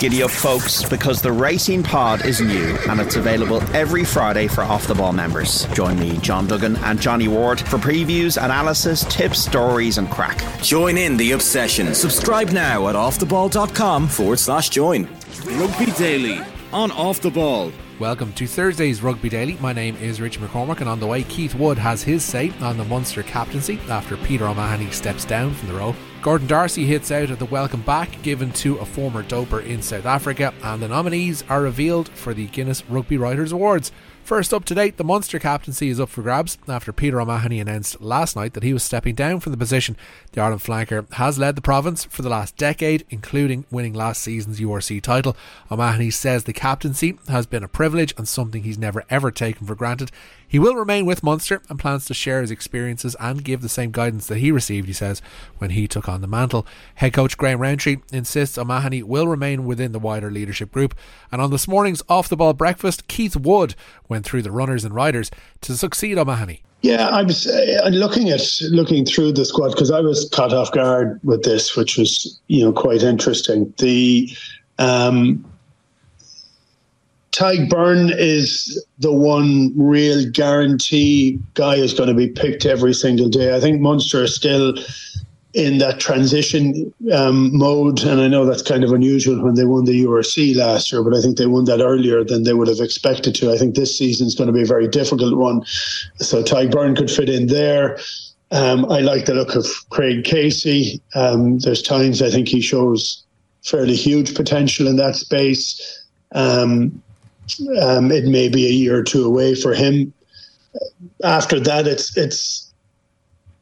Giddy up, folks, because the Racing Pod is new and it's available every Friday for Off the Ball members. Join me, John Duggan, and Johnny Ward for previews, analysis, tips, stories, and crack. Join in the obsession. Subscribe now at offtheball.com forward slash join. Rugby Daily on Off the Ball. Welcome to Thursday's Rugby Daily. My name is Richie McCormack, and on the way, Keith Wood has his say on the Munster captaincy after Peter O'Mahony steps down from the role. Gordon D'Arcy hits out at the welcome back given to a former doper in South Africa, and the nominees are revealed for the Guinness Rugby Writers Awards. First up to date, the Munster captaincy is up for grabs after Peter O'Mahony announced last night that he was stepping down from the position. The Ireland flanker has led the province for the last decade, including winning last season's URC title. O'Mahony says the captaincy has been a privilege and something he's never ever taken for granted. He will remain with Munster and plans to share his experiences and give the same guidance that he received, he says, when he took on the mantle. Head coach Graham Rowntree insists O'Mahony will remain within the wider leadership group. And on this morning's off the ball breakfast, Keith Wood went through the runners and riders to succeed O'Mahony. Yeah, I was uh, looking at looking through the squad because I was caught off guard with this, which was you know quite interesting. The um, Tadhg Beirne is the one real guarantee guy who's going to be picked every single day. I think Munster is still in that transition um, mode, and I know that's kind of unusual when they won the URC last year, but I think they won that earlier than they would have expected to. I think this season is going to be a very difficult one, so Tadhg Beirne could fit in there. Um, I like the look of Craig Casey. Um, there's times I think he shows fairly huge potential in that space. Um, um, it may be a year or two away for him. After that, it's it's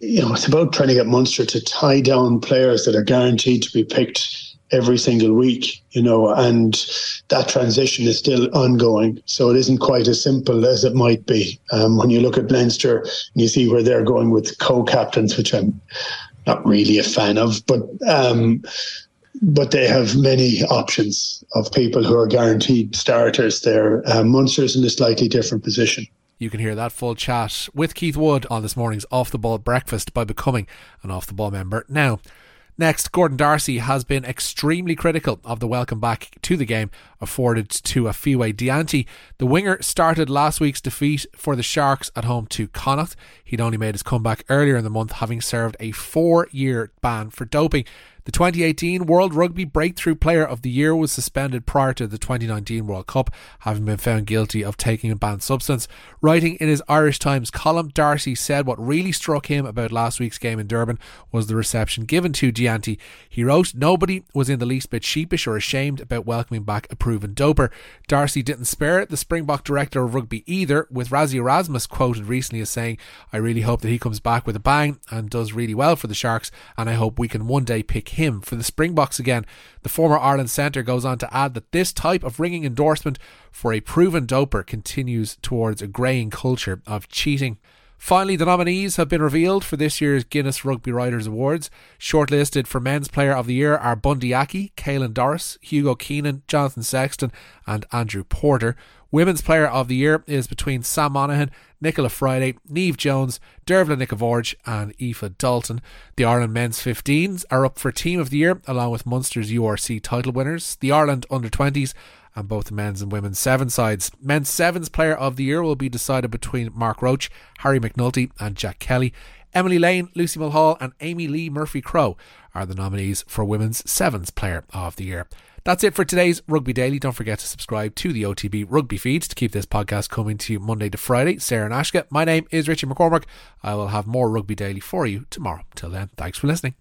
you know it's about trying to get Munster to tie down players that are guaranteed to be picked every single week. You know, and that transition is still ongoing, so it isn't quite as simple as it might be. Um, when you look at Leinster and you see where they're going with co-captains, which I'm not really a fan of, but. Um, but they have many options of people who are guaranteed starters there. Um, Munster's in a slightly different position. You can hear that full chat with Keith Wood on this morning's Off the Ball breakfast by becoming an Off the Ball member now. Next, Gordon D'Arcy has been extremely critical of the welcome back to the game afforded to a Aphiwe Dyantyi. The winger started last week's defeat for the Sharks at home to Connacht. He'd only made his comeback earlier in the month, having served a four year ban for doping. The 2018 World Rugby Breakthrough Player of the Year was suspended prior to the 2019 World Cup, having been found guilty of taking a banned substance. Writing in his Irish Times column, D'Arcy said what really struck him about last week's game in Durban was the reception given to Dyantyi. He wrote, Nobody was in the least bit sheepish or ashamed about welcoming back a proven doper. D'Arcy didn't spare the Springbok director of rugby either, with Rassie Erasmus quoted recently as saying, I really hope that he comes back with a bang and does really well for the Sharks, and I hope we can one day pick him for the Springboks again. The former Ireland centre goes on to add that this type of ringing endorsement for a proven doper continues towards a greying culture of cheating. Finally, the nominees have been revealed for this year's Guinness Rugby Writers Awards. Shortlisted for Men's Player of the Year are Bundee Aki, Caelan Doris, Hugo Keenan, Jonathan Sexton, and Andrew Porter. Women's Player of the Year is between Sam Monaghan, Nichola Fryday, Neve Jones, Deirbhile Nic a Bhaird, and Aoife Dalton. The Ireland Men's 15s are up for Team of the Year, along with Munster's URC title winners. The Ireland Under 20s and both the men's and women's seven sides. Men's sevens player of the year will be decided between Mark Roche, Harry McNulty, and Jack Kelly. Emily Lane, Lucy Mulhall, and Amee-Leigh Murphy Crowe are the nominees for Women's Sevens Player of the Year. That's it for today's Rugby Daily. Don't forget to subscribe to the OTB Rugby feeds to keep this podcast coming to you Monday to Friday. Sarah and Ashka. My name is Richard McCormack. I will have more Rugby Daily for you tomorrow. Till then, thanks for listening.